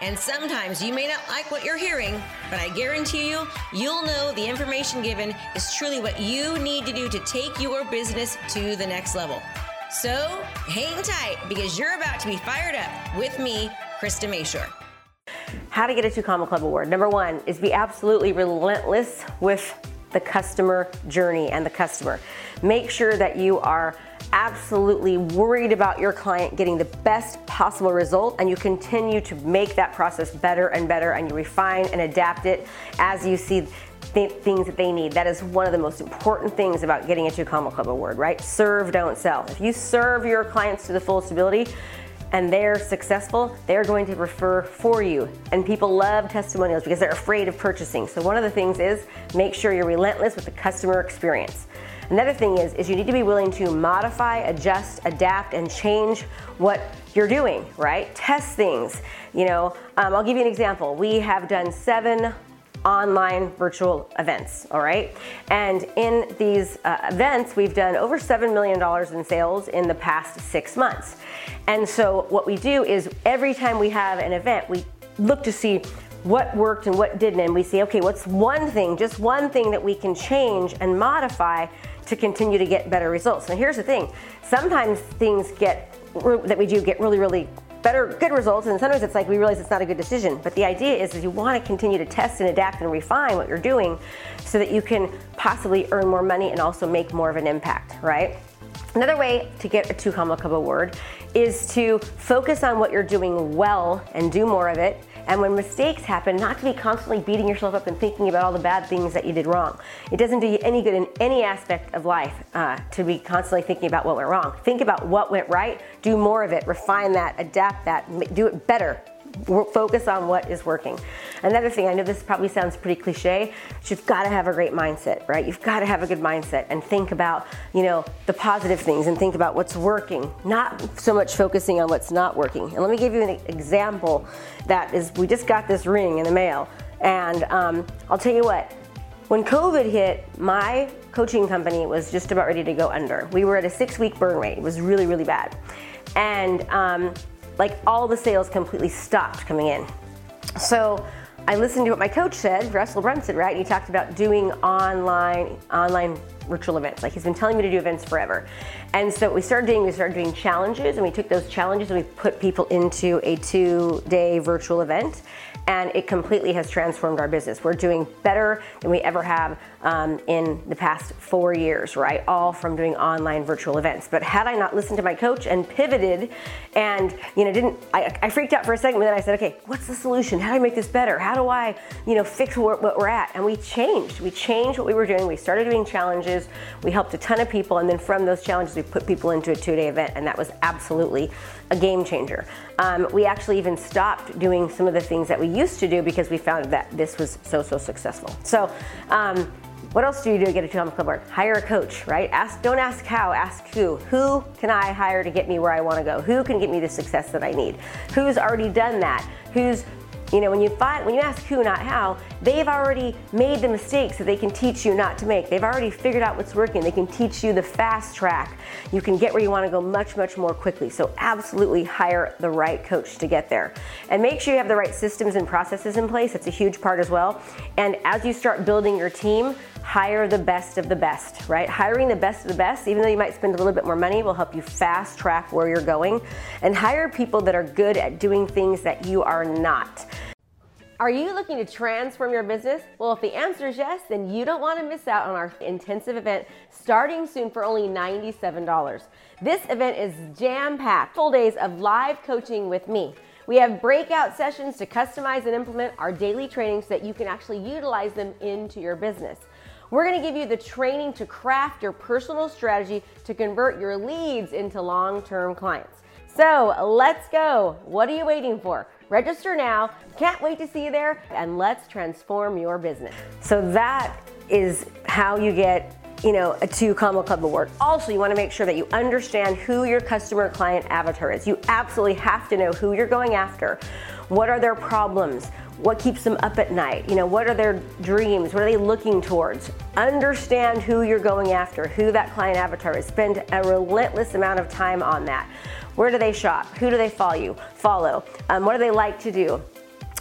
And sometimes you may not like what you're hearing, but I guarantee you, you'll know the information given is truly what you need to do to take your business to the next level. So hang tight because you're about to be fired up with me, Krista Mashore. How to get a Two Comma Club award. Number one is be absolutely relentless with the customer journey and the customer. Make sure that you are absolutely worried about your client getting the best possible result and you continue to make that process better and better and you refine and adapt it as you see th- things that they need. That is one of the most important things about getting a Two Comma Club award, right? Serve, don't sell. If you serve your clients to the fullest ability, and they're successful, they're going to refer for you. And people love testimonials because they're afraid of purchasing. So one of the things is make sure you're relentless with the customer experience. Another thing is, is you need to be willing to modify, adjust, adapt, and change what you're doing, right? Test things. You know, um, I'll give you an example. We have done seven online virtual events, all right? And in these uh, events, we've done over $7 million in sales in the past six months. And so what we do is every time we have an event, we look to see what worked and what didn't, and we see, okay, what's one thing, just one thing that we can change and modify to continue to get better results. Now, here's the thing sometimes things get that we do get really, really better, good results, and sometimes it's like we realize it's not a good decision. But the idea is, is you want to continue to test and adapt and refine what you're doing so that you can possibly earn more money and also make more of an impact, right? Another way to get a two comma club award is to focus on what you're doing well and do more of it and when mistakes happen, not to be constantly beating yourself up and thinking about all the bad things that you did wrong. It doesn't do you any good in any aspect of life uh, to be constantly thinking about what went wrong. Think about what went right, do more of it, refine that, adapt that, do it better focus on what is working. Another thing, I know this probably sounds pretty cliche, but you've got to have a great mindset, right? You've got to have a good mindset and think about, you know, the positive things and think about what's working, not so much focusing on what's not working. And let me give you an example that is, we just got this ring in the mail, and um, I'll tell you what. When COVID hit, my coaching company was just about ready to go under. We were at a six week burn rate. It was really, really bad. And um, like all the sales completely stopped coming in. So I listened to what my coach said, Russell Brunson, right? He talked about doing online online virtual events. Like he's been telling me to do events forever. And so what we started doing, we started doing challenges and we took those challenges and we put people into a two day virtual event and it completely has transformed our business. We're doing better than we ever have um, in the past four years, right? All from doing online virtual events. But had I not listened to my coach and pivoted and, you know, didn't, I, I freaked out for a second, but then I said, okay, what's the solution? How do I make this better? How do I, you know, fix what, what we're at? And we changed. We changed what we were doing. We started doing challenges. We helped a ton of people. And then from those challenges, we put people into a two day event. And that was absolutely a game changer. Um, we actually even stopped doing some of the things that we used to do because we found that this was so, so successful. So, um, what else do you do to get a Two Club Award? Hire a coach, right? Ask, don't ask how, ask who. Who can I hire to get me where I want to go? Who can get me the success that I need? Who's already done that? Who's you know, when you find when you ask who, not how, they've already made the mistakes that they can teach you not to make. They've already figured out what's working. They can teach you the fast track. You can get where you want to go much, much more quickly. So absolutely hire the right coach to get there. And make sure you have the right systems and processes in place. That's a huge part as well. And as you start building your team, hire the best of the best, right? Hiring the best of the best, even though you might spend a little bit more money, will help you fast track where you're going. And hire people that are good at doing things that you are not. Are you looking to transform your business? Well, if the answer is yes, then you don't want to miss out on our intensive event starting soon for only $97. This event is jam packed, full days of live coaching with me. We have breakout sessions to customize and implement our daily trainings so that you can actually utilize them into your business. We're going to give you the training to craft your personal strategy to convert your leads into long term clients. So let's go. What are you waiting for? Register now. Can't wait to see you there, and let's transform your business. So that is how you get you know, a two Comma Club award. Also, you want to make sure that you understand who your customer client avatar is. You absolutely have to know who you're going after. What are their problems? What keeps them up at night? You know, what are their dreams? What are they looking towards? Understand who you're going after, who that client avatar is. Spend a relentless amount of time on that. Where do they shop? Who do they follow you? Follow. Um, what do they like to do?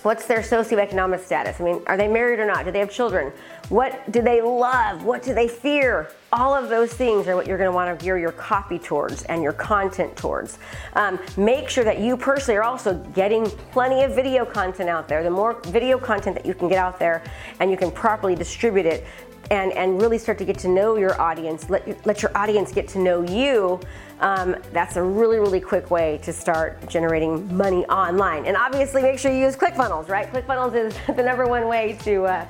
What's their socioeconomic status? I mean, are they married or not? Do they have children? What do they love? What do they fear? All of those things are what you're going to want to gear your copy towards and your content towards. Um, make sure that you personally are also getting plenty of video content out there. The more video content that you can get out there and you can properly distribute it, and, and really start to get to know your audience, let, let your audience get to know you, um, that's a really, really quick way to start generating money online. And obviously, make sure you use ClickFunnels, right? ClickFunnels is the number one way to, uh,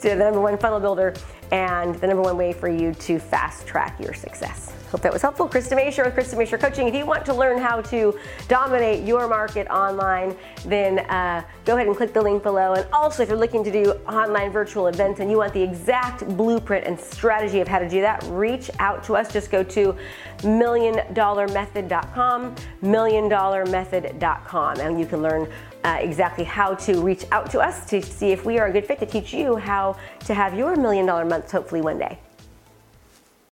to the number one funnel builder and the number one way for you to fast track your success. Hope that was helpful. Krista Mashore with Krista Mashore Coaching. If you want to learn how to dominate your market online, then uh, go ahead and click the link below. And also, if you're looking to do online virtual events and you want the exact blueprint and strategy of how to do that, reach out to us. Just go to milliondollarmethod.com, milliondollarmethod.com, and you can learn uh, exactly how to reach out to us to see if we are a good fit to teach you how to have your million dollar months hopefully one day.